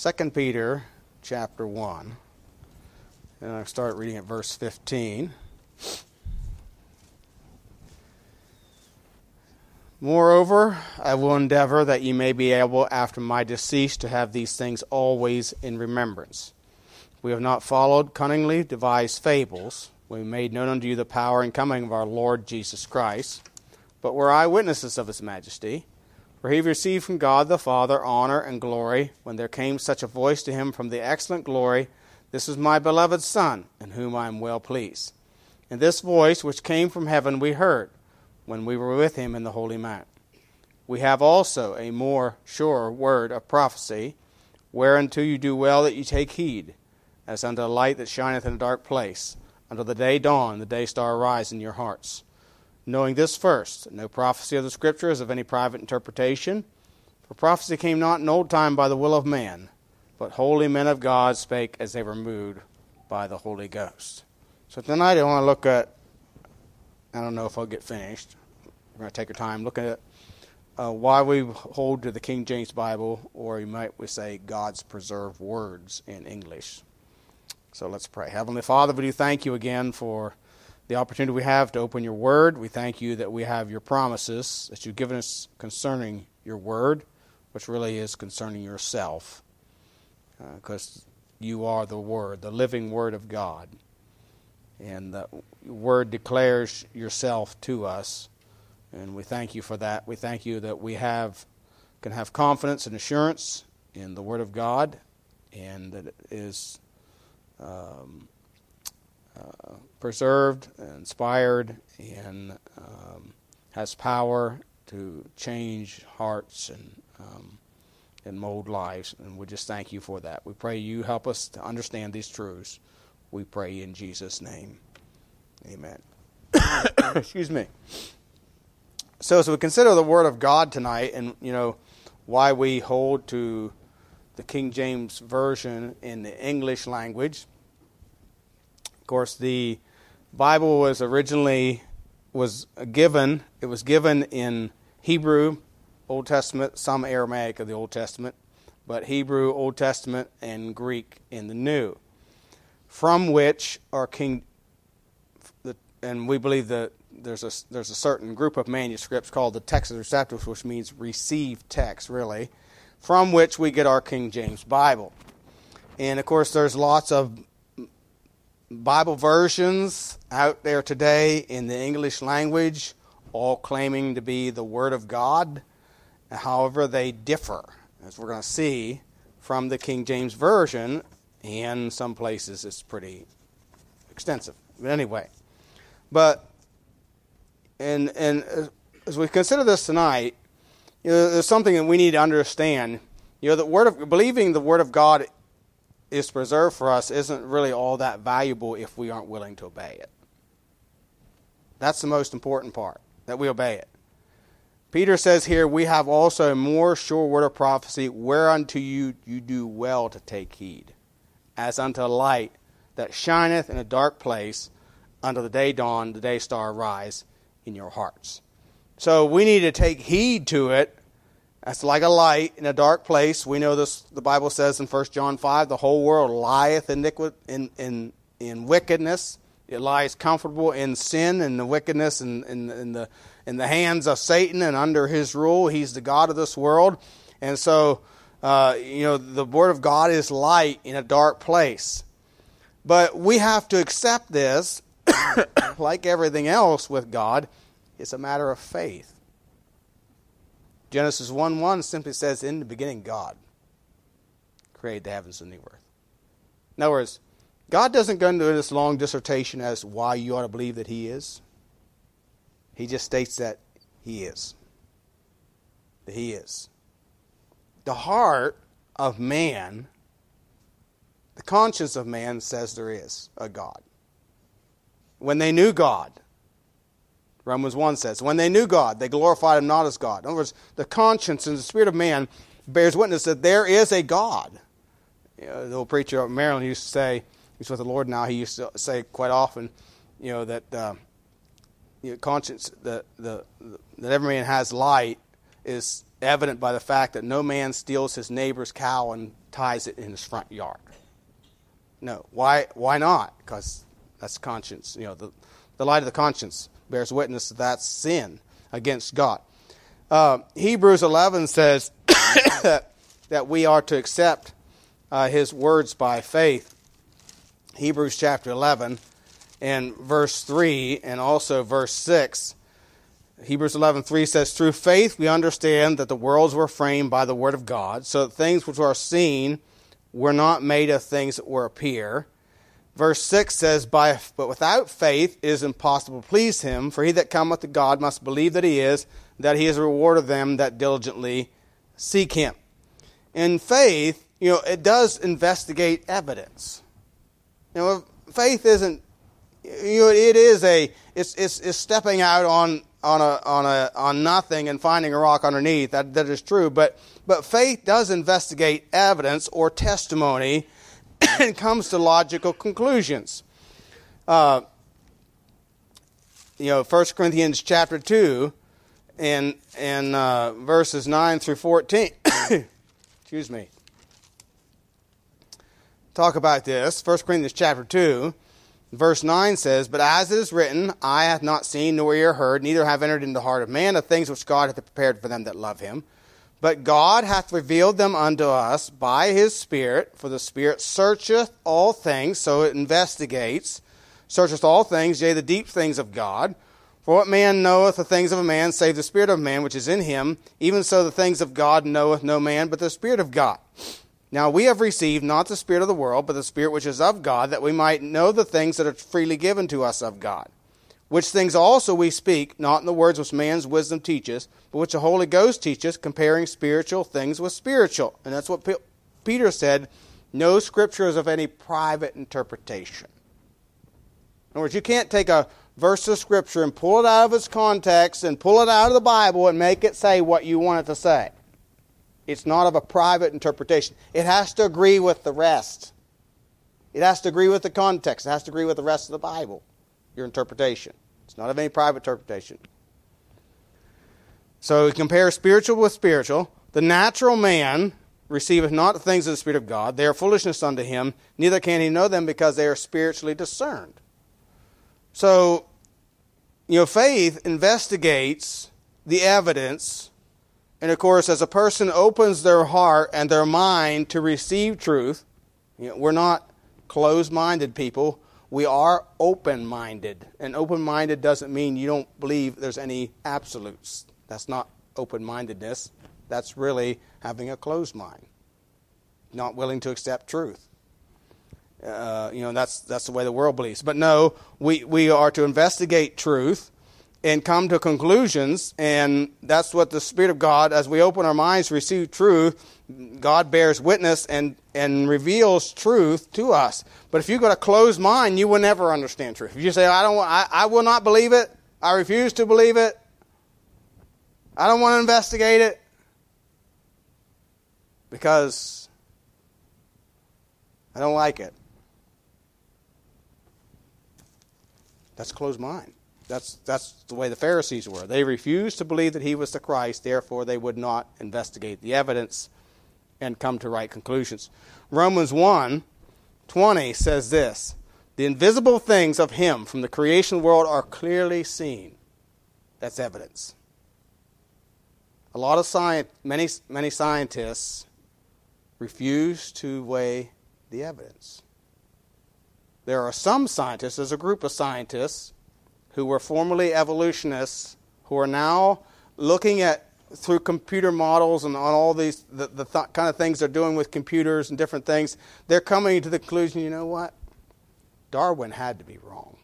2 Peter chapter 1. And I start reading at verse 15. Moreover, I will endeavor that ye may be able after my decease to have these things always in remembrance. We have not followed cunningly devised fables, we made known unto you the power and coming of our Lord Jesus Christ, but were eyewitnesses of his majesty. For he received from God the Father honor and glory when there came such a voice to him from the excellent glory, This is my beloved Son, in whom I am well pleased. And this voice which came from heaven we heard when we were with him in the Holy Mount. We have also a more sure word of prophecy, whereunto you do well that you take heed, as unto a light that shineth in a dark place, until the day dawn, the day star arise in your hearts. Knowing this first, no prophecy of the Scripture is of any private interpretation, for prophecy came not in old time by the will of man, but holy men of God spake as they were moved by the Holy Ghost. So tonight I want to look at, I don't know if I'll get finished, we're going to take our time looking at uh, why we hold to the King James Bible, or you might we say God's preserved words in English. So let's pray. Heavenly Father, we do thank you again for the opportunity we have to open your word. We thank you that we have your promises that you've given us concerning your word, which really is concerning yourself, because uh, you are the word, the living word of God. And the word declares yourself to us and we thank you for that. We thank you that we have can have confidence and assurance in the Word of God, and that it is um, uh, preserved, inspired, and um, has power to change hearts and um, and mold lives. And we just thank you for that. We pray you help us to understand these truths. We pray in Jesus' name. Amen. Excuse me. So, as we consider the Word of God tonight, and you know why we hold to the King James version in the English language. Of course, the Bible was originally was given. It was given in Hebrew, Old Testament, some Aramaic of the Old Testament, but Hebrew, Old Testament, and Greek in the New, from which our King, and we believe that there's a there's a certain group of manuscripts called the Textus Receptus, which means received text, really, from which we get our King James Bible. And of course, there's lots of Bible versions out there today in the English language, all claiming to be the Word of God. However, they differ, as we're going to see, from the King James Version. In some places, it's pretty extensive. But anyway, but and and uh, as we consider this tonight, you know, there's something that we need to understand. You know, the word of believing the word of God is preserved for us isn't really all that valuable if we aren't willing to obey it. That's the most important part that we obey it. Peter says here, We have also a more sure word of prophecy, whereunto you you do well to take heed, as unto a light that shineth in a dark place, until the day dawn, the day star rise in your hearts. So we need to take heed to it. That's like a light in a dark place. We know this. The Bible says in 1 John 5, the whole world lieth in, in, in, in wickedness. It lies comfortable in sin and the wickedness and in, in, the, in the hands of Satan and under his rule. He's the God of this world. And so, uh, you know, the Word of God is light in a dark place. But we have to accept this like everything else with God, it's a matter of faith. Genesis 1 1 simply says, In the beginning, God created the heavens and the earth. In other words, God doesn't go into this long dissertation as why you ought to believe that He is. He just states that He is. That He is. The heart of man, the conscience of man says there is a God when they knew God. Romans 1 says, when they knew God, they glorified him not as God. In other words, the conscience and the spirit of man bears witness that there is a God. You know, the old preacher of Maryland used to say, he's with the Lord now, he used to say quite often, you know, that uh, you know, conscience, the, the, the, that every man has light is evident by the fact that no man steals his neighbor's cow and ties it in his front yard. No. Why, why not? Because that's conscience. You know, the, the light of the conscience bears witness to that sin against God. Uh, Hebrews 11 says that we are to accept uh, his words by faith. Hebrews chapter 11 and verse 3 and also verse 6. Hebrews 11:3 says through faith we understand that the worlds were framed by the word of God so that things which are seen were not made of things that were appear. Verse 6 says, By, But without faith it is impossible to please him, for he that cometh to God must believe that he is, that he is a reward of them that diligently seek him. In faith, you know, it does investigate evidence. You know, faith isn't, you know, it is a, it's, it's, it's stepping out on, on, a, on, a, on nothing and finding a rock underneath. That, that is true. But, but faith does investigate evidence or testimony and comes to logical conclusions. Uh, you know, 1 Corinthians chapter 2 and, and uh, verses 9 through 14. Excuse me. Talk about this. 1 Corinthians chapter 2, verse 9 says, But as it is written, I have not seen nor ear heard, neither have entered into the heart of man the things which God hath prepared for them that love him. But God hath revealed them unto us by his Spirit, for the Spirit searcheth all things, so it investigates, searcheth all things, yea, the deep things of God. For what man knoweth the things of a man, save the Spirit of man which is in him? Even so the things of God knoweth no man, but the Spirit of God. Now we have received not the Spirit of the world, but the Spirit which is of God, that we might know the things that are freely given to us of God. Which things also we speak, not in the words which man's wisdom teaches, but which the Holy Ghost teaches, comparing spiritual things with spiritual. And that's what Peter said no scripture is of any private interpretation. In other words, you can't take a verse of scripture and pull it out of its context and pull it out of the Bible and make it say what you want it to say. It's not of a private interpretation. It has to agree with the rest. It has to agree with the context. It has to agree with the rest of the Bible your interpretation. It's not of any private interpretation. So we compare spiritual with spiritual. The natural man receiveth not the things of the Spirit of God. They are foolishness unto him, neither can he know them because they are spiritually discerned. So, you know, faith investigates the evidence. And of course, as a person opens their heart and their mind to receive truth, you know, we're not closed minded people we are open minded. And open minded doesn't mean you don't believe there's any absolutes. That's not open mindedness. That's really having a closed mind, not willing to accept truth. Uh, you know, that's, that's the way the world believes. But no, we, we are to investigate truth and come to conclusions, and that's what the Spirit of God, as we open our minds to receive truth, God bears witness and, and reveals truth to us. But if you've got a closed mind, you will never understand truth. If you say, I, don't, I, I will not believe it, I refuse to believe it, I don't want to investigate it, because I don't like it. That's closed mind. That's, that's the way the Pharisees were. They refused to believe that he was the Christ, therefore, they would not investigate the evidence and come to right conclusions. Romans 1 20 says this The invisible things of him from the creation world are clearly seen. That's evidence. A lot of science, many, many scientists refuse to weigh the evidence. There are some scientists, there's a group of scientists who were formerly evolutionists who are now looking at through computer models and on all these the, the th- kind of things they're doing with computers and different things they're coming to the conclusion you know what? Darwin had to be wrong.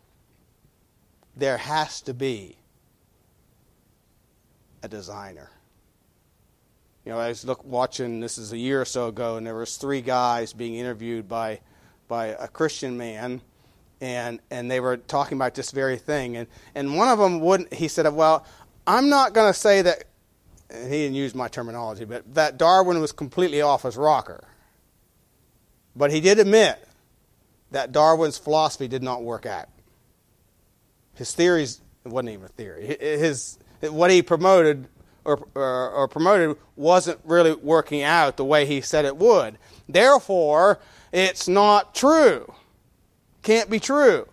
There has to be a designer. You know i was look, watching this is a year or so ago and there was three guys being interviewed by by a christian man and and they were talking about this very thing and and one of them wouldn't he said well i'm not going to say that he didn't use my terminology but that darwin was completely off his rocker but he did admit that darwin's philosophy did not work out his theories it wasn't even a theory his what he promoted or, or, or promoted wasn't really working out the way he said it would. Therefore, it's not true. Can't be true.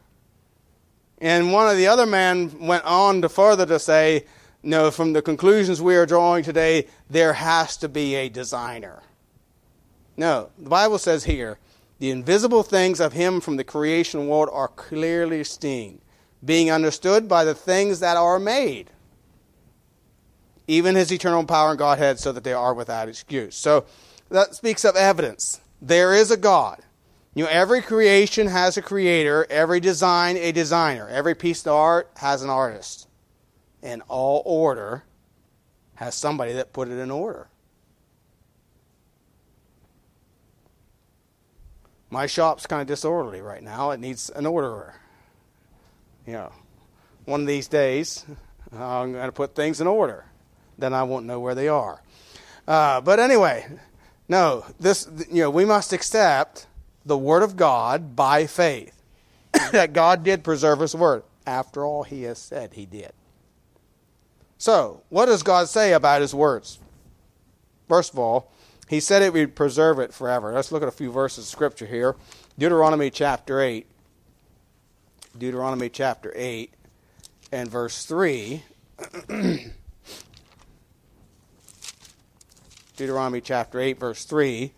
And one of the other men went on to further to say, no, from the conclusions we are drawing today, there has to be a designer. No, the Bible says here, the invisible things of him from the creation world are clearly seen, being understood by the things that are made. Even his eternal power and Godhead, so that they are without excuse. So that speaks of evidence. There is a God. You know, every creation has a creator, every design a designer, every piece of art has an artist. And all order has somebody that put it in order. My shop's kind of disorderly right now. It needs an orderer. You know, one of these days, I'm going to put things in order. Then I won't know where they are. Uh, but anyway, no, this you know we must accept the word of God by faith that God did preserve His word. After all, He has said He did. So, what does God say about His words? First of all, he said it would preserve it forever. Let's look at a few verses of scripture here. Deuteronomy chapter 8. Deuteronomy chapter 8 and verse 3. Deuteronomy chapter 8, verse 3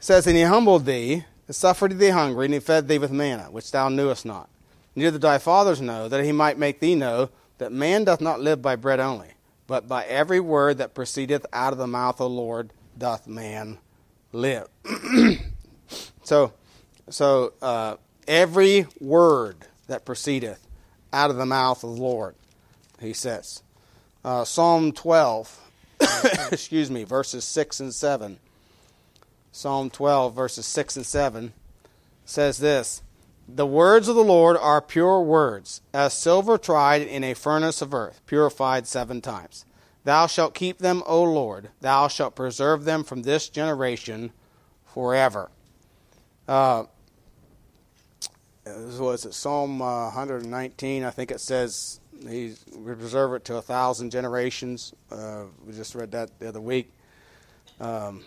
says, And he humbled thee, and suffered thee hungry, and he fed thee with manna, which thou knewest not. Neither thy fathers know, that he might make thee know that man doth not live by bread only, but by every word that proceedeth out of the mouth of the Lord doth man live. so, so uh, every word that proceedeth out of the mouth of the Lord, he says. Uh, Psalm 12, excuse me, verses 6 and 7. Psalm 12, verses 6 and 7 says this The words of the Lord are pure words, as silver tried in a furnace of earth, purified seven times. Thou shalt keep them, O Lord. Thou shalt preserve them from this generation forever. Uh, was it Psalm uh, 119? I think it says he preserve it to a thousand generations. Uh, we just read that the other week. Um,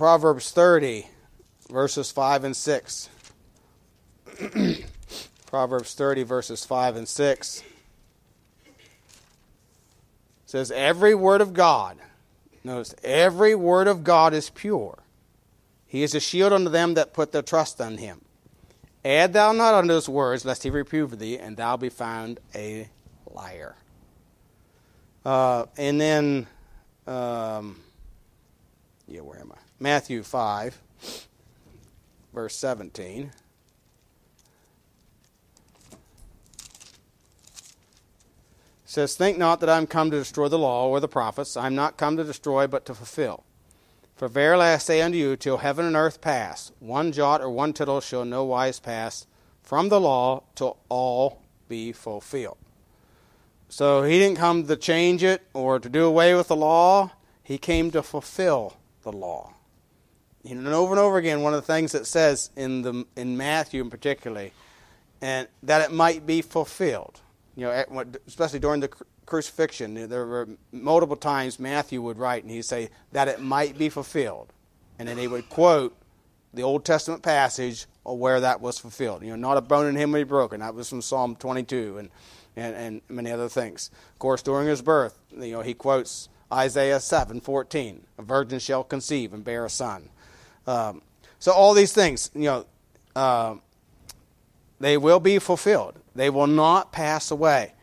Proverbs 30, verses 5 and 6. Proverbs 30, verses 5 and 6 says every word of God, notice every word of God is pure. He is a shield unto them that put their trust on him. Add thou not unto his words, lest he reprove thee, and thou be found a liar. Uh, and then, um, yeah, where am I? Matthew 5, verse 17. says, Think not that I am come to destroy the law or the prophets. I am not come to destroy, but to fulfill. For verily I say unto you, till heaven and earth pass, one jot or one tittle shall no wise pass from the law till all be fulfilled. So he didn't come to change it or to do away with the law. He came to fulfill the law. And over and over again, one of the things that says in the in Matthew in particularly, and that it might be fulfilled. You know, especially during the crucifixion, there were multiple times Matthew would write and he'd say that it might be fulfilled, and then he would quote the Old Testament passage of where that was fulfilled. You know, not a bone in him would be broken. That was from Psalm 22 and, and, and many other things. Of course, during his birth, you know, he quotes Isaiah 7:14, "A virgin shall conceive and bear a son." Um, so all these things, you know, uh, they will be fulfilled. They will not pass away.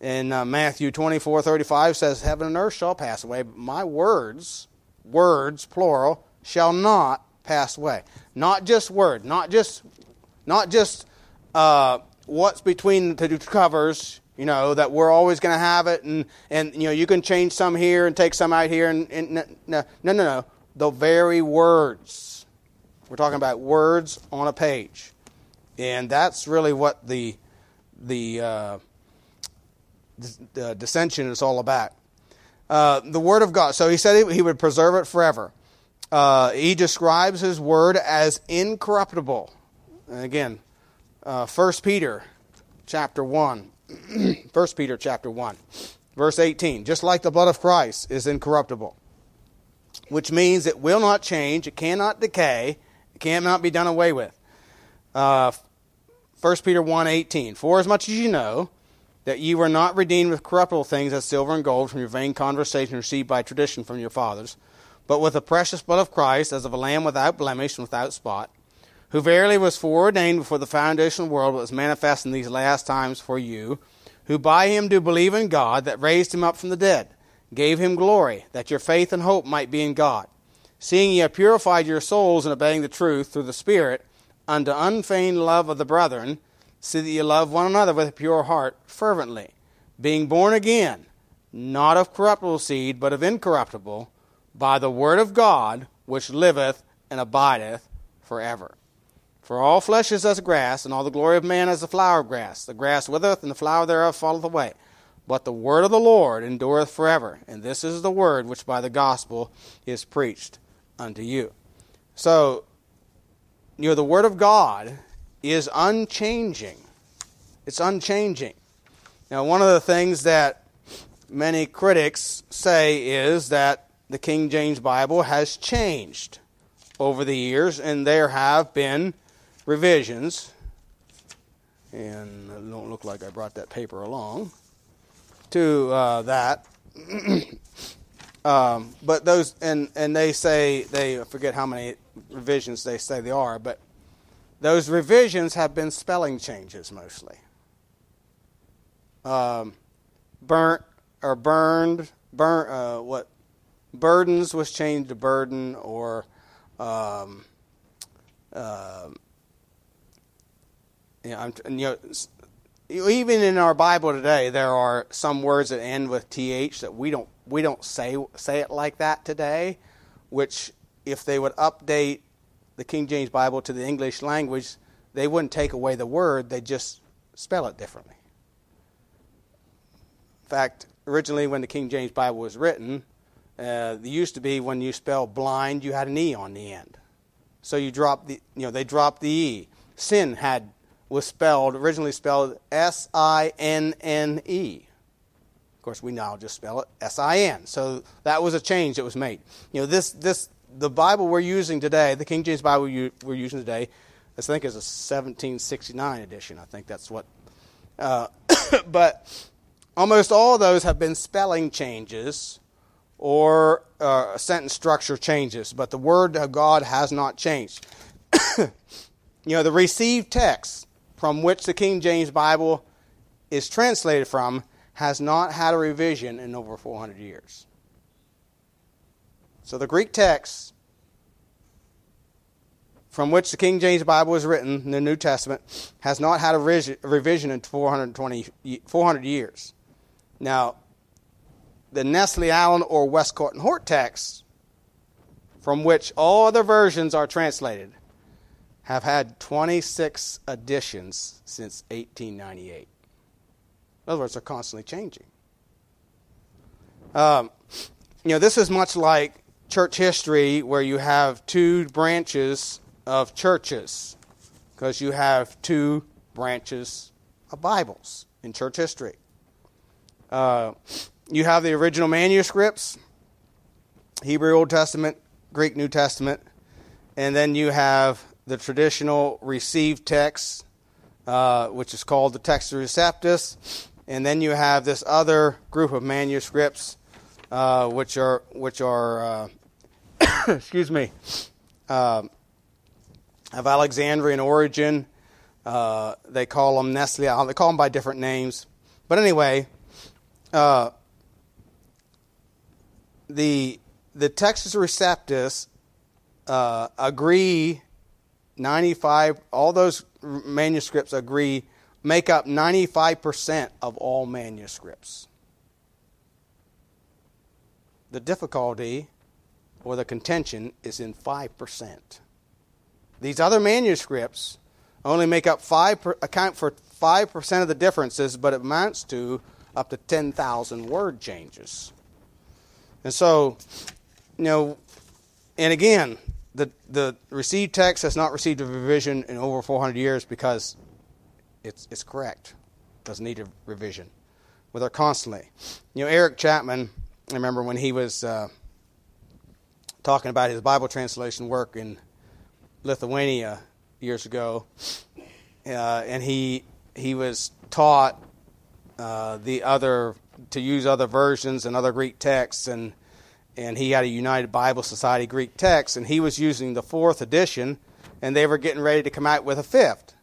In uh, Matthew 24 35 says, Heaven and earth shall pass away, but my words, words, plural, shall not pass away. Not just word, not just, not just uh, what's between the two covers, you know, that we're always going to have it, and, and, you know, you can change some here and take some out here, and, and no, no, no, no. The very words. We're talking about words on a page. And that's really what the the, uh, the dissension is all about. Uh, the Word of God. So he said he would preserve it forever. Uh, he describes his Word as incorruptible. And again, uh, 1 Peter chapter 1. 1 Peter chapter 1, verse 18. Just like the blood of Christ is incorruptible, which means it will not change, it cannot decay, it cannot be done away with. Uh, 1 Peter 1 18. For as much as you know that ye were not redeemed with corruptible things as silver and gold from your vain conversation received by tradition from your fathers, but with the precious blood of Christ, as of a lamb without blemish and without spot, who verily was foreordained before the foundation of the world, but was manifest in these last times for you, who by him do believe in God, that raised him up from the dead, gave him glory, that your faith and hope might be in God. Seeing ye have purified your souls in obeying the truth through the Spirit, unto unfeigned love of the brethren, see that ye love one another with a pure heart fervently, being born again, not of corruptible seed, but of incorruptible, by the word of God, which liveth and abideth forever. For all flesh is as grass, and all the glory of man as the flower of grass. The grass withereth, and the flower thereof falleth away. But the word of the Lord endureth forever. And this is the word which by the gospel is preached unto you. So, you know, the word of God is unchanging. It's unchanging. Now, one of the things that many critics say is that the King James Bible has changed over the years, and there have been revisions. And it don't look like I brought that paper along to uh, that. um, but those, and and they say they I forget how many revisions they say they are, but those revisions have been spelling changes mostly. Um, burnt or burned, burn. Uh, what burdens was changed to burden, or um, uh, you know, you know, even in our Bible today, there are some words that end with th that we don't we don't say say it like that today. Which, if they would update the King James Bible to the English language, they wouldn't take away the word, they'd just spell it differently. In fact, originally when the King James Bible was written, uh, there used to be when you spell blind, you had an E on the end. So you dropped the, you know, they dropped the E. Sin had, was spelled, originally spelled S I N N E. Of course, we now just spell it S I N. So that was a change that was made. You know, this, this the Bible we're using today, the King James Bible we're using today, I think is a 1769 edition. I think that's what. Uh, but almost all those have been spelling changes or uh, sentence structure changes, but the Word of God has not changed. you know, the received text from which the King James Bible is translated from has not had a revision in over 400 years. So the Greek text from which the King James Bible was written in the New Testament has not had a revision in 420, 400 years. Now, the Nestle Aland or Westcott and Hort text, from which all other versions are translated, have had 26 editions since 1898. In other words, they're constantly changing. Um, you know, this is much like church history where you have two branches of churches because you have two branches of Bibles in church history. Uh, you have the original manuscripts, Hebrew Old Testament, Greek New Testament, and then you have the traditional received text, uh, which is called the Textus Receptus, and then you have this other group of manuscripts, uh, which are which are uh, excuse me, uh, of Alexandrian origin. Uh, they call them Nestle. They call them by different names. But anyway, uh, the the Textus Receptus agree 95 all those manuscripts agree make up 95% of all manuscripts the difficulty or the contention is in 5%. These other manuscripts only make up 5 per, account for 5% of the differences, but it amounts to up to 10,000 word changes. And so, you know, and again, the, the received text has not received a revision in over 400 years because it's, it's correct. doesn't need a revision. With her constantly. You know, Eric Chapman, I remember when he was uh, talking about his Bible translation work in Lithuania years ago, uh, and he he was taught uh, the other to use other versions and other Greek texts, and and he had a United Bible Society Greek text, and he was using the fourth edition, and they were getting ready to come out with a fifth,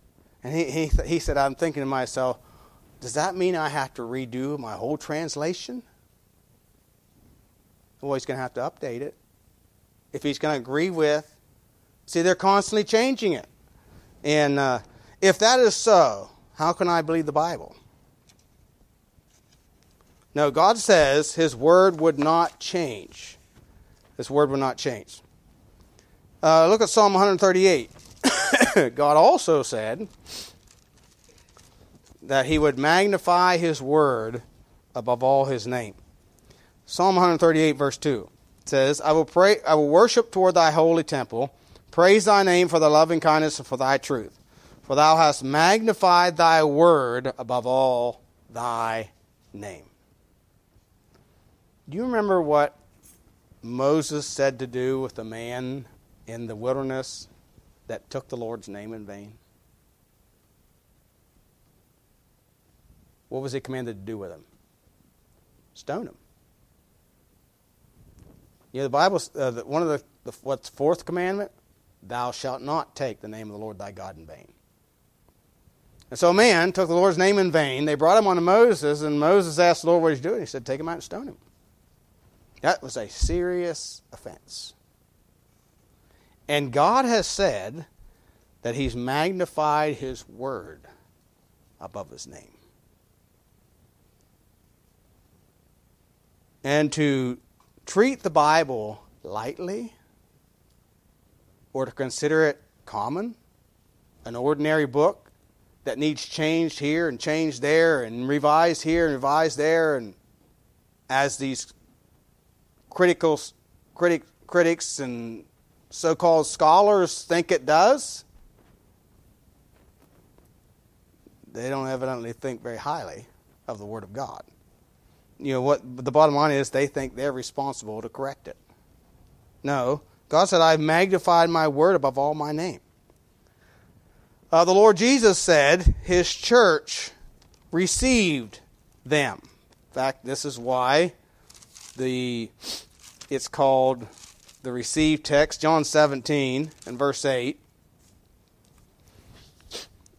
and he he he said, I'm thinking to myself, does that mean I have to redo my whole translation? Well, he's going to have to update it if he's going to agree with. See, they're constantly changing it, and uh, if that is so, how can I believe the Bible? No, God says His word would not change. His word would not change. Uh, look at Psalm 138. God also said that He would magnify His word above all His name. Psalm 138, verse 2 says, I will pray, I will worship toward thy holy temple, praise thy name for thy loving kindness and for thy truth. For thou hast magnified thy word above all thy name. Do you remember what Moses said to do with the man in the wilderness that took the Lord's name in vain? What was he commanded to do with him? Stone him. You know, the Bible, uh, one of the, the, what's fourth commandment? Thou shalt not take the name of the Lord thy God in vain. And so a man took the Lord's name in vain. They brought him unto Moses, and Moses asked the Lord what he's doing. He said, Take him out and stone him. That was a serious offense. And God has said that He's magnified His word above His name. And to treat the Bible lightly or to consider it common, an ordinary book that needs changed here and changed there and revised here and revised there, and as these critical critic, critics and so-called scholars think it does, they don't evidently think very highly of the Word of God. You know what? The bottom line is they think they're responsible to correct it. No, God said, "I've magnified my word above all my name." Uh, the Lord Jesus said His church received them. In fact, this is why the it's called the received text, John 17 and verse 8,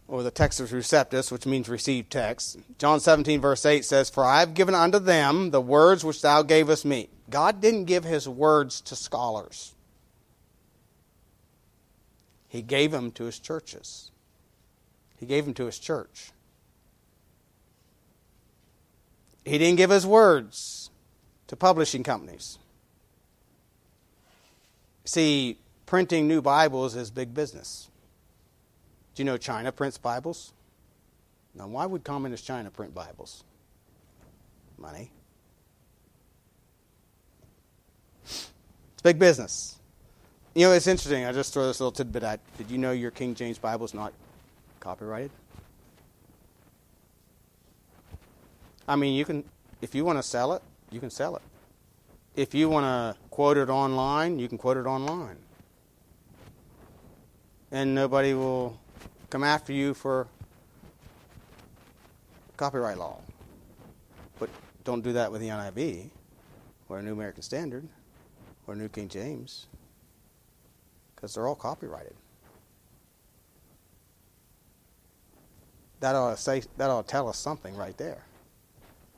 or the Textus Receptus, which means received text. John 17, verse 8 says, For I have given unto them the words which thou gavest me. God didn't give his words to scholars, he gave them to his churches. He gave them to his church. He didn't give his words to publishing companies. See, printing new Bibles is big business. Do you know China prints Bibles? Now, why would Communist China print Bibles? Money. It's big business. You know, it's interesting. I just throw this little tidbit out. Did you know your King James Bible is not copyrighted? I mean, you can, if you want to sell it, you can sell it if you want to quote it online, you can quote it online. And nobody will come after you for copyright law. But don't do that with the NIV or New American Standard or New King James because they're all copyrighted. That ought to say that ought to tell us something right there.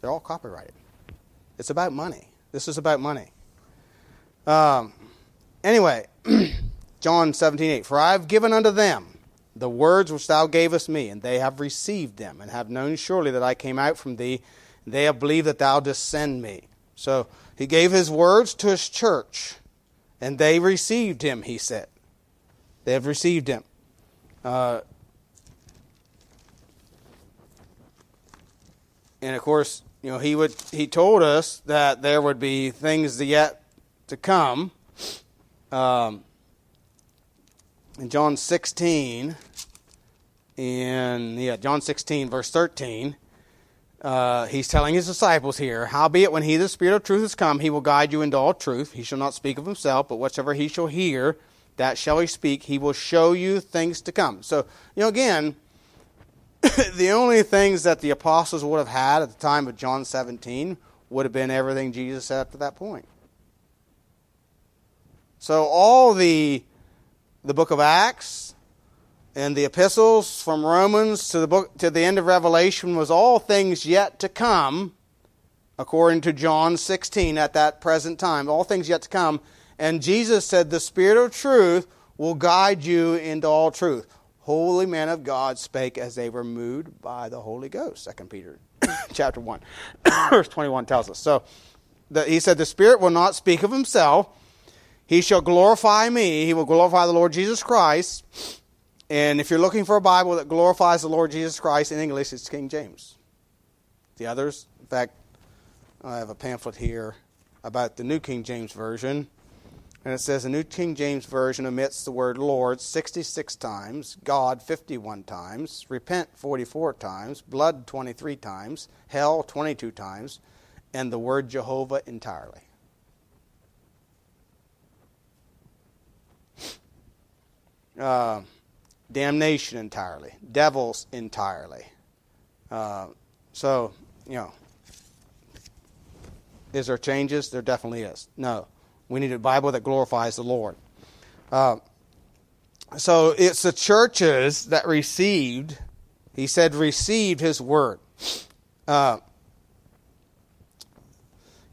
They're all copyrighted. It's about money. This is about money. Um, anyway, John 17, 8. For I have given unto them the words which thou gavest me, and they have received them, and have known surely that I came out from thee, and they have believed that thou didst send me. So he gave his words to his church, and they received him, he said. They have received him. Uh, and of course, you know, he would he told us that there would be things yet to come. Um, in John 16, in yeah, John 16, verse 13, uh, he's telling his disciples here, Howbeit, when he, the Spirit of truth, is come, he will guide you into all truth. He shall not speak of himself, but whatsoever he shall hear, that shall he speak. He will show you things to come. So, you know, again, the only things that the apostles would have had at the time of John 17 would have been everything Jesus said up to that point. So, all the, the book of Acts, and the epistles from Romans to the book to the end of Revelation was all things yet to come, according to John 16 at that present time, all things yet to come. And Jesus said, The Spirit of truth will guide you into all truth. Holy men of God spake as they were moved by the Holy Ghost. Second Peter chapter 1, verse 21 tells us. So the, he said, The Spirit will not speak of himself. He shall glorify me. He will glorify the Lord Jesus Christ and if you're looking for a Bible that glorifies the Lord Jesus Christ in English, it's King James. The others, in fact, I have a pamphlet here about the New King James Version. And it says the New King James Version omits the word Lord 66 times, God 51 times, repent 44 times, blood 23 times, hell 22 times, and the word Jehovah entirely. Uh, damnation entirely, devils entirely. Uh, so, you know, is there changes? There definitely is. No. We need a Bible that glorifies the Lord. Uh, so it's the churches that received, he said, received his word. Uh,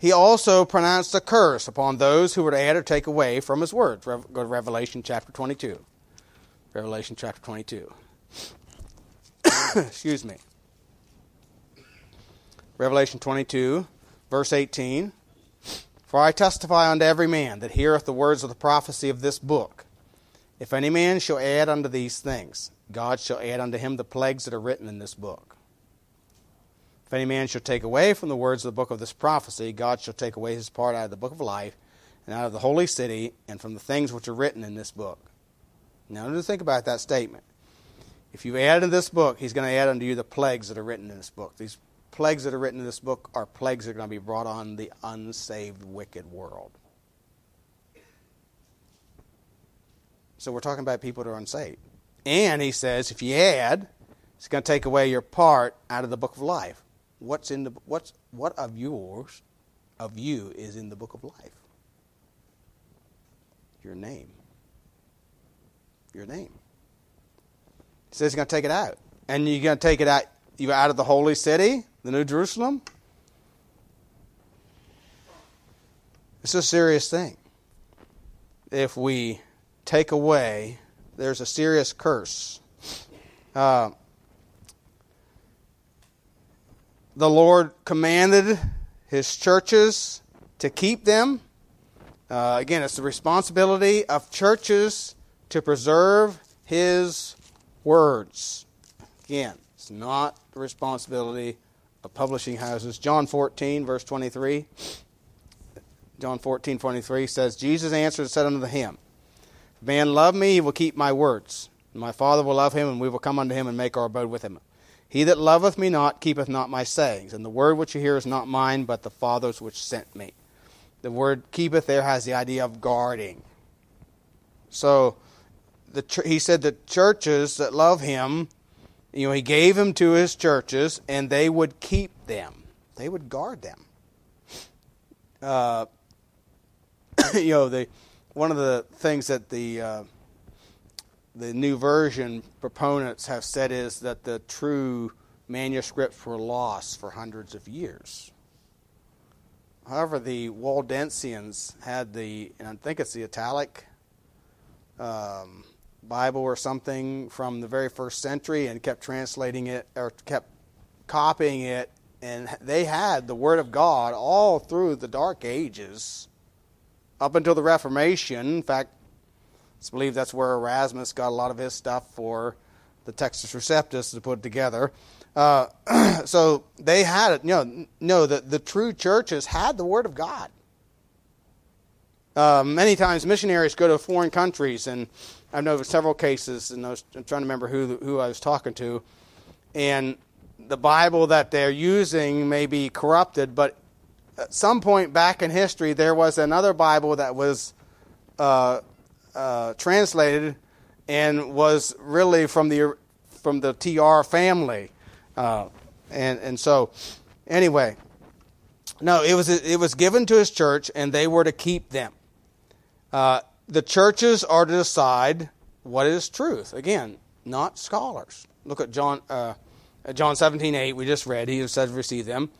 he also pronounced a curse upon those who would add or take away from his words. Go to Revelation chapter 22. Revelation chapter 22. Excuse me. Revelation 22, verse 18. For I testify unto every man that heareth the words of the prophecy of this book. If any man shall add unto these things, God shall add unto him the plagues that are written in this book. If any man shall take away from the words of the book of this prophecy, God shall take away his part out of the book of life, and out of the holy city, and from the things which are written in this book. Now, to think about that statement. If you add to this book, he's going to add unto you the plagues that are written in this book. These plagues that are written in this book are plagues that are going to be brought on the unsaved, wicked world. So we're talking about people that are unsaved. And he says, if you add, it's going to take away your part out of the book of life. What's in the what's what of yours, of you, is in the book of life? Your name your name. He says he's going to take it out. And you're going to take it out, you out of the holy city, the New Jerusalem. It's a serious thing. If we take away, there's a serious curse. Uh, the Lord commanded his churches to keep them. Uh, again, it's the responsibility of churches to preserve his words. Again, it's not the responsibility of publishing houses. John 14, verse 23. John 14, 23 says, Jesus answered and said unto him, If man love me, he will keep my words. And my Father will love him, and we will come unto him and make our abode with him. He that loveth me not keepeth not my sayings, and the word which you hear is not mine, but the Father's which sent me. The word keepeth there has the idea of guarding. So, the he said that churches that love him, you know, he gave them to his churches, and they would keep them. They would guard them. Uh, you know, the one of the things that the uh, the new version proponents have said is that the true manuscripts were lost for hundreds of years. However, the Waldensians had the, and I think it's the italic um, Bible or something from the very first century and kept translating it or kept copying it. And they had the Word of God all through the Dark Ages up until the Reformation. In fact, it's believed that's where Erasmus got a lot of his stuff for the Textus Receptus to put together. Uh, so they had it. You know, no, the, the true churches had the Word of God. Uh, many times missionaries go to foreign countries and I know several cases, and I was I'm trying to remember who who I was talking to, and the Bible that they're using may be corrupted, but at some point back in history, there was another Bible that was uh, uh, translated and was really from the from the TR family, uh, and and so anyway, no, it was it was given to his church, and they were to keep them. Uh, the churches are to decide what is truth. Again, not scholars. Look at John uh, John seventeen eight. We just read. He who says receive them.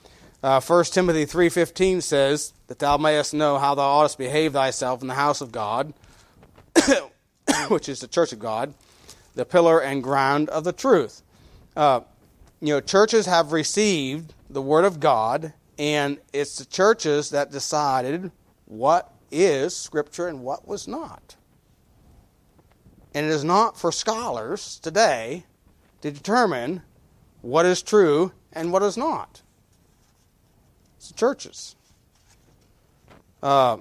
Uh, 1 Timothy 3.15 says, that thou mayest know how thou oughtest behave thyself in the house of God, which is the church of God, the pillar and ground of the truth. Uh, you know, churches have received the word of God, and it's the churches that decided what is Scripture and what was not. And it is not for scholars today to determine what is true and what is not. It's the churches. Uh,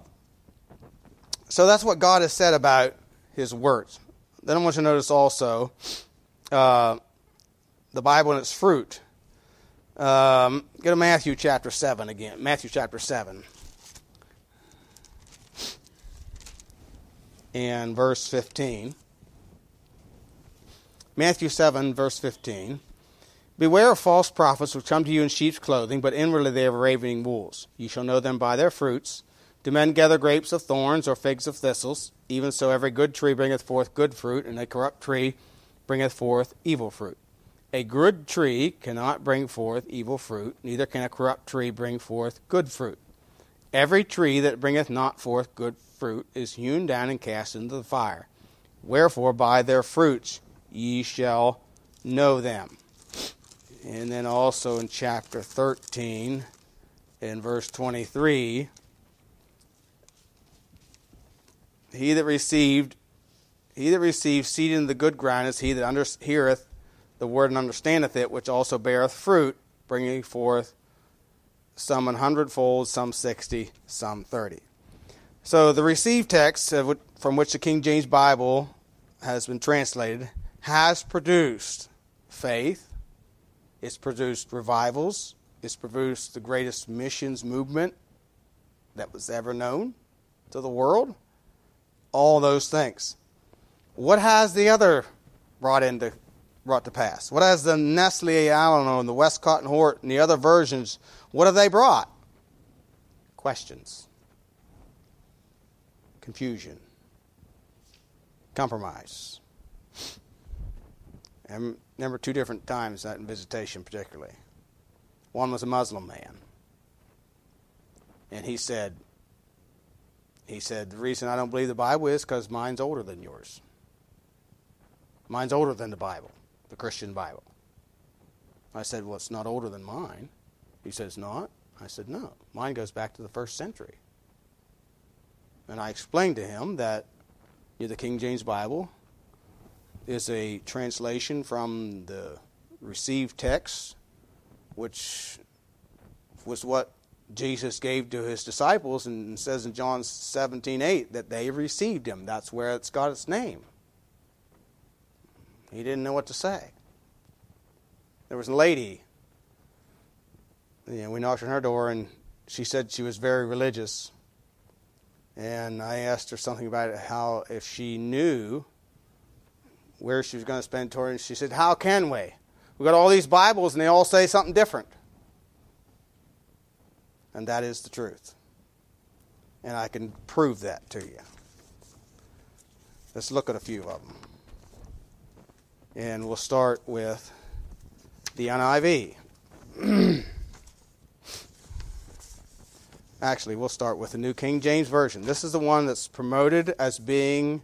so that's what God has said about His words. Then I want you to notice also uh, the Bible and its fruit. Um, go to Matthew chapter 7 again. Matthew chapter 7. And verse 15. Matthew 7, verse 15. Beware of false prophets which come to you in sheep's clothing, but inwardly they are ravening wolves. You shall know them by their fruits. Do men gather grapes of thorns or figs of thistles? Even so, every good tree bringeth forth good fruit, and a corrupt tree bringeth forth evil fruit. A good tree cannot bring forth evil fruit, neither can a corrupt tree bring forth good fruit. Every tree that bringeth not forth good fruit is hewn down and cast into the fire. Wherefore, by their fruits ye shall know them. And then also in chapter 13, in verse 23, he that received he that received seed in the good ground is he that under, heareth the word and understandeth it, which also beareth fruit, bringing forth some an hundredfold, some sixty, some thirty. So the received text from which the King James Bible has been translated has produced faith, it's produced revivals, it's produced the greatest missions movement that was ever known to the world. All those things. What has the other brought into brought to pass? What has the Nestle Aland and the Westcott and Hort and the other versions, what have they brought? Questions. Confusion. Compromise. I remember two different times that in visitation, particularly. One was a Muslim man. And he said, he said, the reason I don't believe the Bible is because mine's older than yours. Mine's older than the Bible the Christian Bible. I said, Well, it's not older than mine. He says, Not? I said, No. Mine goes back to the first century. And I explained to him that the King James Bible is a translation from the received text, which was what Jesus gave to his disciples and says in John 17 8 that they received him. That's where it's got its name. He didn't know what to say. There was a lady. You know, we knocked on her door, and she said she was very religious. And I asked her something about it, how if she knew where she was going to spend tour, and she said, "How can we? We got all these Bibles, and they all say something different." And that is the truth. And I can prove that to you. Let's look at a few of them. And we'll start with the NIV. Actually, we'll start with the New King James Version. This is the one that's promoted as being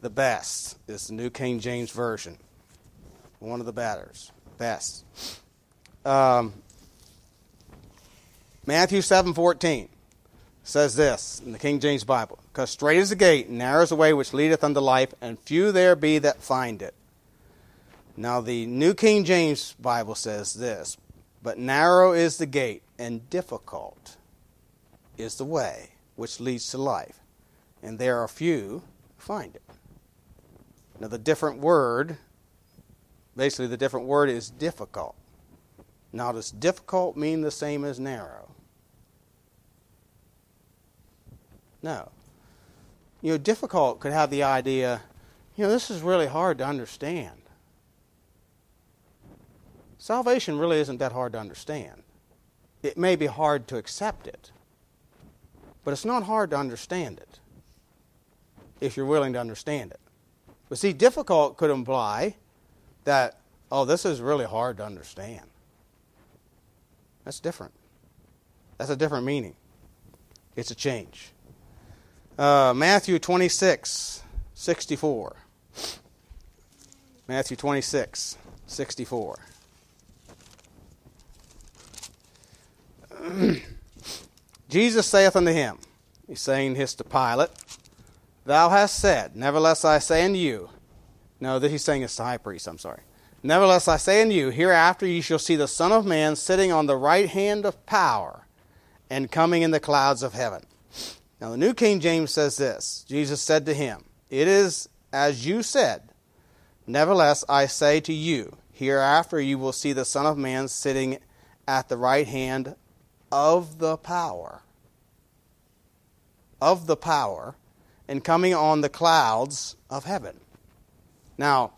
the best. It's the New King James Version. One of the batters. Best. Um, Matthew 7:14 says this in the King James Bible, "Because straight is the gate, and narrow is the way which leadeth unto life, and few there be that find it." Now, the New King James Bible says this But narrow is the gate, and difficult is the way which leads to life, and there are few who find it. Now, the different word, basically, the different word is difficult. Now, does difficult mean the same as narrow? No. You know, difficult could have the idea, you know, this is really hard to understand. Salvation really isn't that hard to understand. It may be hard to accept it, but it's not hard to understand it if you're willing to understand it. But see, difficult could imply that, oh, this is really hard to understand. That's different. That's a different meaning. It's a change. Uh, Matthew 26, 64. Matthew 26, 64. Jesus saith unto him, He's saying this to Pilate, Thou hast said, Nevertheless I say unto you, no, that he's saying it's to high priest, I'm sorry. Nevertheless I say unto you, hereafter ye shall see the Son of Man sitting on the right hand of power and coming in the clouds of heaven. Now the New King James says this Jesus said to him, It is as you said. Nevertheless I say to you, hereafter you will see the Son of Man sitting at the right hand of the power. Of the power and coming on the clouds of heaven. Now,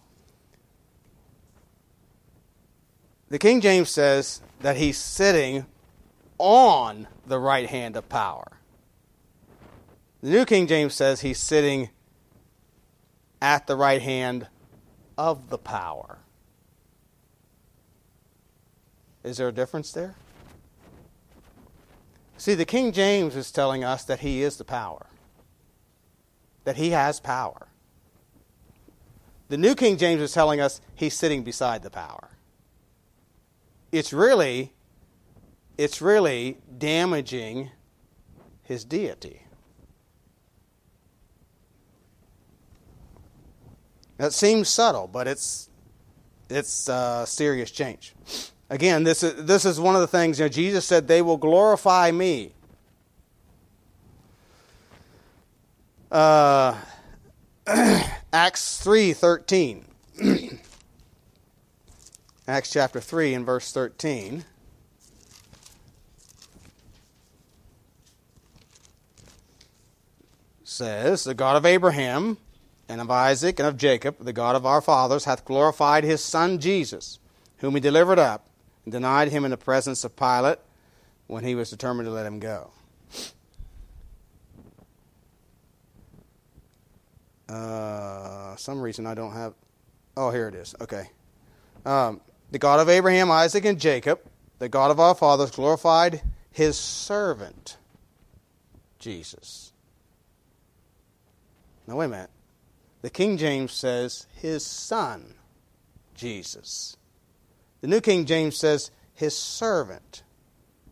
the King James says that he's sitting on the right hand of power. The New King James says he's sitting at the right hand of the power. Is there a difference there? See, the King James is telling us that he is the power that he has power. The New King James is telling us he's sitting beside the power. It's really it's really damaging his deity. That seems subtle, but it's it's a serious change. Again, this is this is one of the things. You know, Jesus said, "They will glorify me." Uh, Acts 3:13. Acts chapter 3 and verse 13. says, The God of Abraham and of Isaac and of Jacob, the God of our fathers, hath glorified his Son Jesus, whom he delivered up and denied him in the presence of Pilate when he was determined to let him go. Uh, some reason I don't have. Oh, here it is. Okay. Um, the God of Abraham, Isaac, and Jacob, the God of our fathers, glorified his servant, Jesus. Now, wait a minute. The King James says his son, Jesus. The New King James says his servant,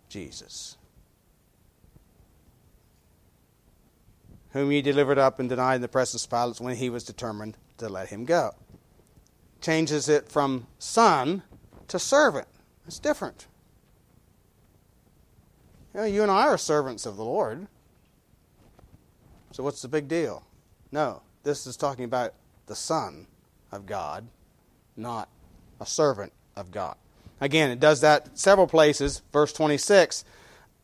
Jesus. whom he delivered up and denied in the presence of Pilate when he was determined to let him go. Changes it from son to servant. It's different. You, know, you and I are servants of the Lord. So what's the big deal? No, this is talking about the Son of God, not a servant of God. Again, it does that several places. Verse 26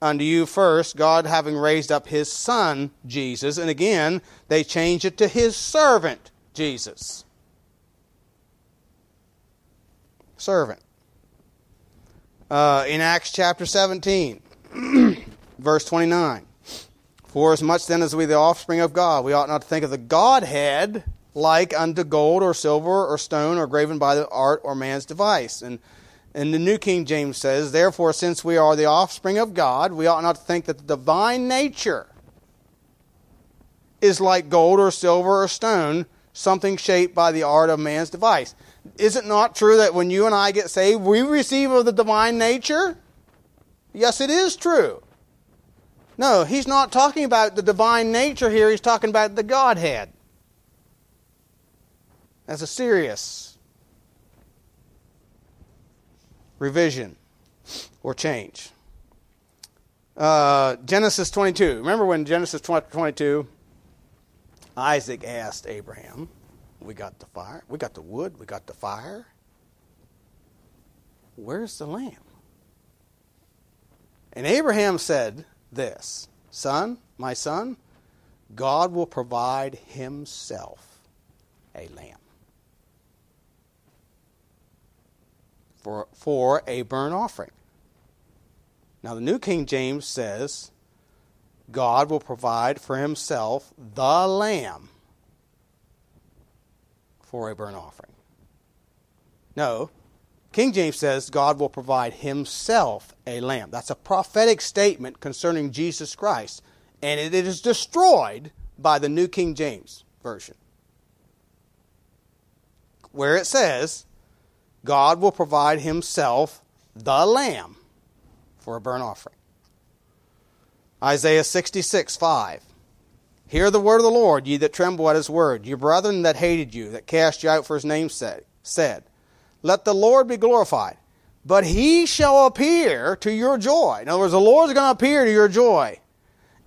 unto you first, God having raised up his son, Jesus. And again, they change it to his servant, Jesus. Servant. Uh, in Acts chapter 17, verse 29. For as much then as we the offspring of God, we ought not to think of the Godhead like unto gold or silver or stone or graven by the art or man's device. And and the New King James says, Therefore, since we are the offspring of God, we ought not to think that the divine nature is like gold or silver or stone, something shaped by the art of man's device. Is it not true that when you and I get saved, we receive of the divine nature? Yes, it is true. No, he's not talking about the divine nature here, he's talking about the Godhead. That's a serious revision or change. Uh, Genesis 22. Remember when Genesis 22, Isaac asked Abraham, We got the fire, we got the wood, we got the fire. Where's the lamb? And Abraham said this Son, my son, God will provide himself a lamb for, for a burnt offering. Now, the New King James says, God will provide for himself the lamb for a burnt offering. No, King James says God will provide himself a lamb. That's a prophetic statement concerning Jesus Christ, and it is destroyed by the New King James Version, where it says God will provide himself the lamb for a burnt offering. Isaiah 66, 5. Hear the word of the Lord, ye that tremble at his word. Your brethren that hated you, that cast you out for his name's sake, said, Let the Lord be glorified. But he shall appear to your joy. In other words, the Lord's going to appear to your joy.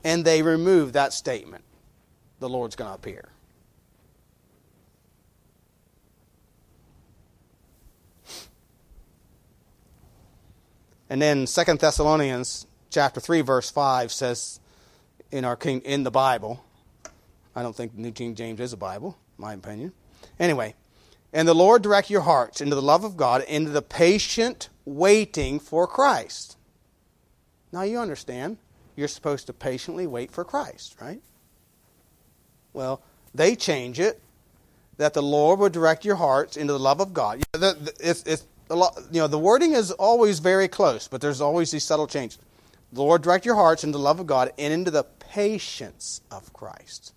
And they removed that statement. The Lord's going to appear. And then Second Thessalonians chapter 3 verse 5 says in our king in the Bible. I don't think the New King James is a Bible, my opinion. Anyway, and the Lord direct your hearts into the love of God, into the patient waiting for Christ. Now you understand, you're supposed to patiently wait for Christ, right? Well, they change it that the Lord would direct your hearts into the love of God. It's, it's a lot, you know, the wording is always very close, but there's always these subtle changes. The Lord direct your hearts into the love of God and into the patience of Christ.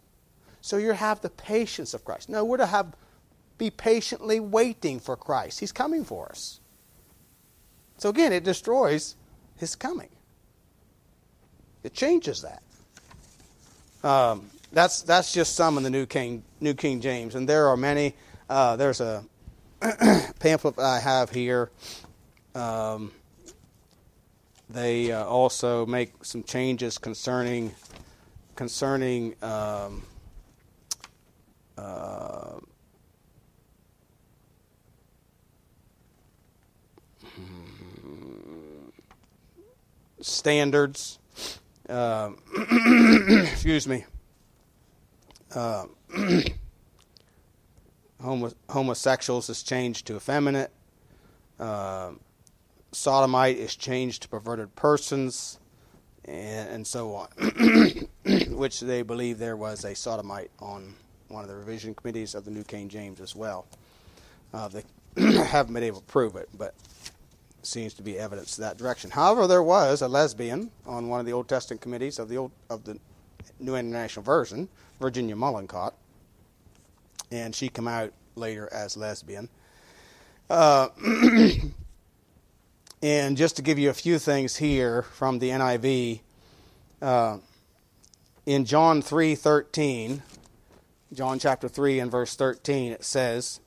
So you have the patience of Christ. No, we're to have be patiently waiting for Christ. He's coming for us. So again, it destroys his coming. It changes that. Um, that's that's just some in the New King New King James, and there are many. Uh, there's a pamphlet I have here. Um, they uh, also make some changes concerning concerning um, uh, standards. Uh, excuse me. Homo- homosexuals is changed to effeminate. Uh, sodomite is changed to perverted persons, and, and so on, which they believe there was a sodomite on one of the revision committees of the New King James as well. Uh, they haven't been able to prove it, but seems to be evidence to that direction. However, there was a lesbian on one of the Old Testament committees of the old of the New International Version, Virginia Mollenkott, and she came out later as lesbian. Uh, And just to give you a few things here from the NIV, uh, in John 3:13, John chapter 3 and verse 13, it says,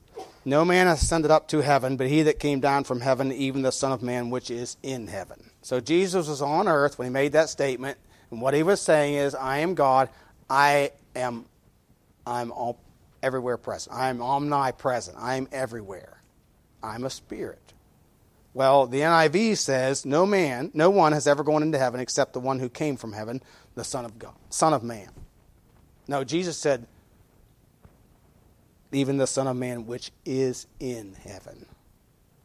"No man ascended up to heaven, but he that came down from heaven, even the Son of Man which is in heaven." So Jesus was on earth when he made that statement, and what he was saying is, "I am God. I am I'm all, everywhere present. I'm omnipresent. I'm everywhere. I'm a spirit." Well, the NIV says, No man, no one has ever gone into heaven except the one who came from heaven, the Son of God, Son of Man. No, Jesus said, even the Son of Man which is in heaven.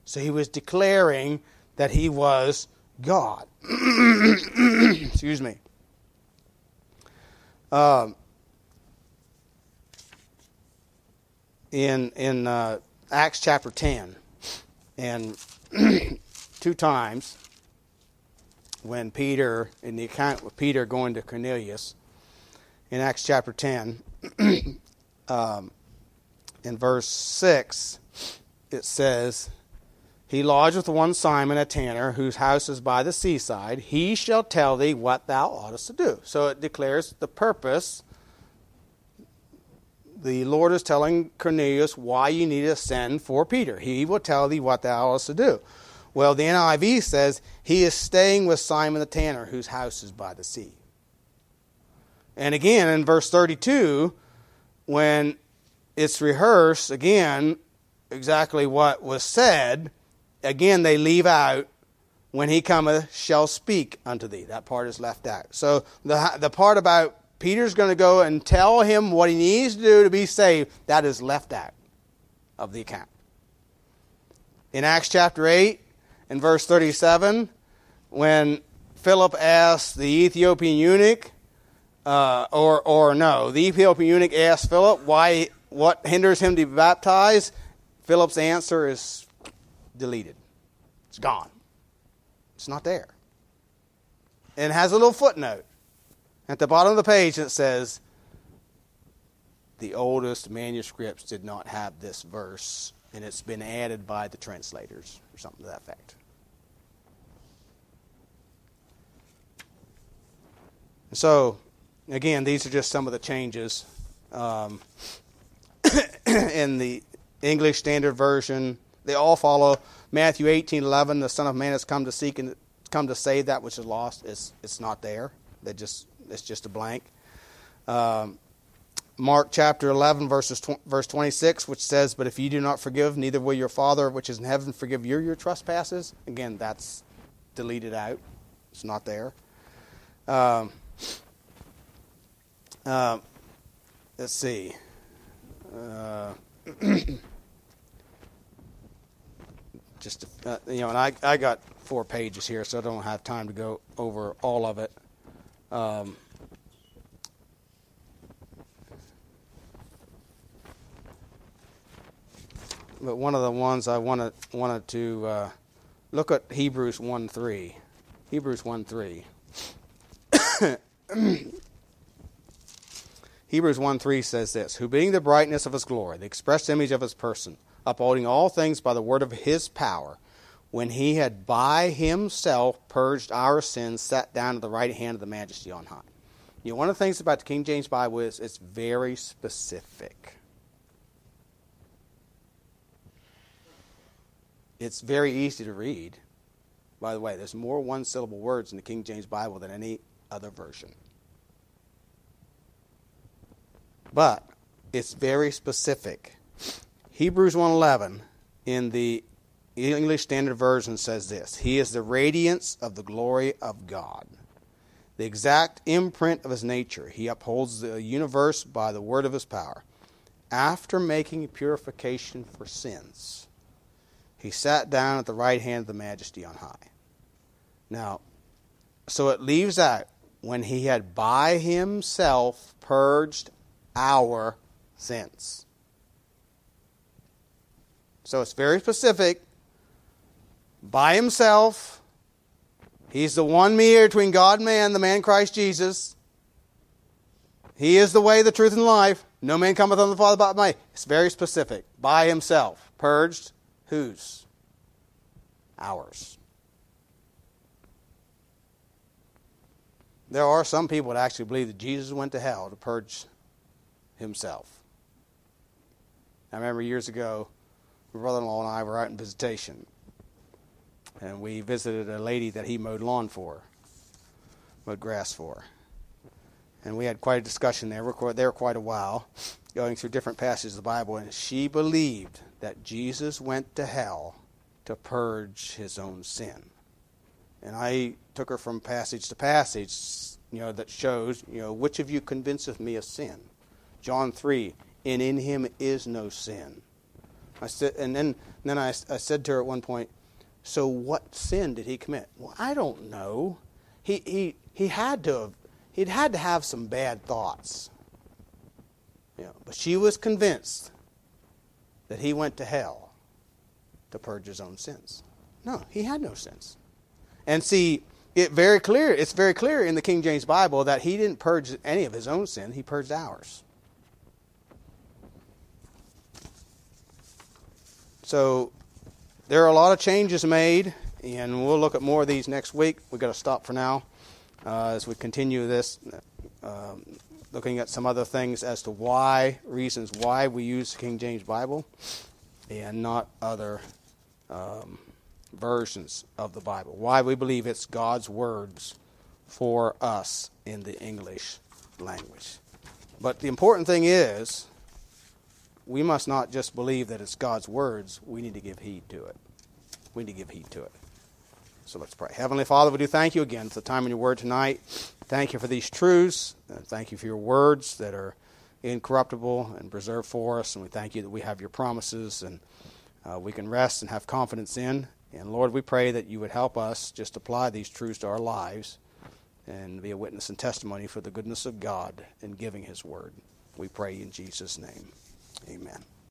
So he was declaring that he was God. Excuse me. Um, in in uh, Acts chapter 10, and two times when Peter, in the account of Peter going to Cornelius, in Acts chapter 10, um, in verse 6, it says, He lodged with one Simon, a tanner, whose house is by the seaside. He shall tell thee what thou oughtest to do. So it declares the purpose. The Lord is telling Cornelius why you need to send for Peter. He will tell thee what thou oughtest to do. Well, the NIV says he is staying with Simon the tanner, whose house is by the sea. And again, in verse 32, when it's rehearsed, again, exactly what was said, again, they leave out when he cometh, shall speak unto thee. That part is left out. So the, the part about Peter's going to go and tell him what he needs to do to be saved, that is left out of the account. In Acts chapter 8, in verse 37, when Philip asked the Ethiopian eunuch, uh, or, or no, the Ethiopian eunuch asked Philip why, what hinders him to be baptized, Philip's answer is deleted. It's gone. It's not there. And it has a little footnote at the bottom of the page it says, the oldest manuscripts did not have this verse, and it's been added by the translators, or something to that effect. So, again, these are just some of the changes um, in the English Standard Version. They all follow Matthew 18, 11, the Son of Man has come to seek and come to save that which is lost. It's, it's not there. They just, it's just a blank. Um, Mark chapter 11, verses tw- verse 26, which says, But if you do not forgive, neither will your Father which is in heaven forgive you your trespasses. Again, that's deleted out. It's not there. Um, uh, let's see. Uh, just uh, you know, and I I got four pages here, so I don't have time to go over all of it. Um, but one of the ones I wanted wanted to uh, look at Hebrews one three, Hebrews one three. Hebrews 1 3 says this Who being the brightness of his glory, the express image of his person, upholding all things by the word of his power, when he had by himself purged our sins, sat down at the right hand of the majesty on high. You know, one of the things about the King James Bible is it's very specific. It's very easy to read. By the way, there's more one syllable words in the King James Bible than any other version. But it's very specific. Hebrews 1:11 in the English Standard Version says this, "He is the radiance of the glory of God, the exact imprint of his nature. He upholds the universe by the word of his power. After making purification for sins, he sat down at the right hand of the majesty on high." Now, so it leaves out when he had by himself purged our sins. So it's very specific. By himself, he's the one mediator between God and man, the man Christ Jesus. He is the way, the truth, and life. No man cometh unto the Father but by me. It's very specific. By himself. Purged. Whose? Ours. There are some people that actually believe that Jesus went to hell to purge himself. I remember years ago, my brother in law and I were out in visitation, and we visited a lady that he mowed lawn for, mowed grass for. And we had quite a discussion there. We were there quite a while, going through different passages of the Bible, and she believed that Jesus went to hell to purge his own sin. And I took her from passage to passage, you know, that shows, you know, which of you convinceth me of sin? John 3, and in him is no sin. I said, and then, then I, I said to her at one point, so what sin did he commit? Well, I don't know. He, he, he had to have, he'd had to have some bad thoughts. Know, but she was convinced that he went to hell to purge his own sins. No, he had no sins. And see, it very clear, it's very clear in the King James Bible that he didn't purge any of his own sin, he purged ours. So there are a lot of changes made, and we'll look at more of these next week. We've got to stop for now uh, as we continue this, um, looking at some other things as to why, reasons why we use the King James Bible and not other um, versions of the Bible. Why we believe it's God's words for us in the English language. But the important thing is we must not just believe that it's God's words, we need to give heed to it. We need to give heed to it. So let's pray. Heavenly Father, we do thank you again for the time in your word tonight. Thank you for these truths. Thank you for your words that are incorruptible and preserved for us. And we thank you that we have your promises and uh, we can rest and have confidence in. And Lord, we pray that you would help us just apply these truths to our lives and be a witness and testimony for the goodness of God in giving his word. We pray in Jesus' name. Amen.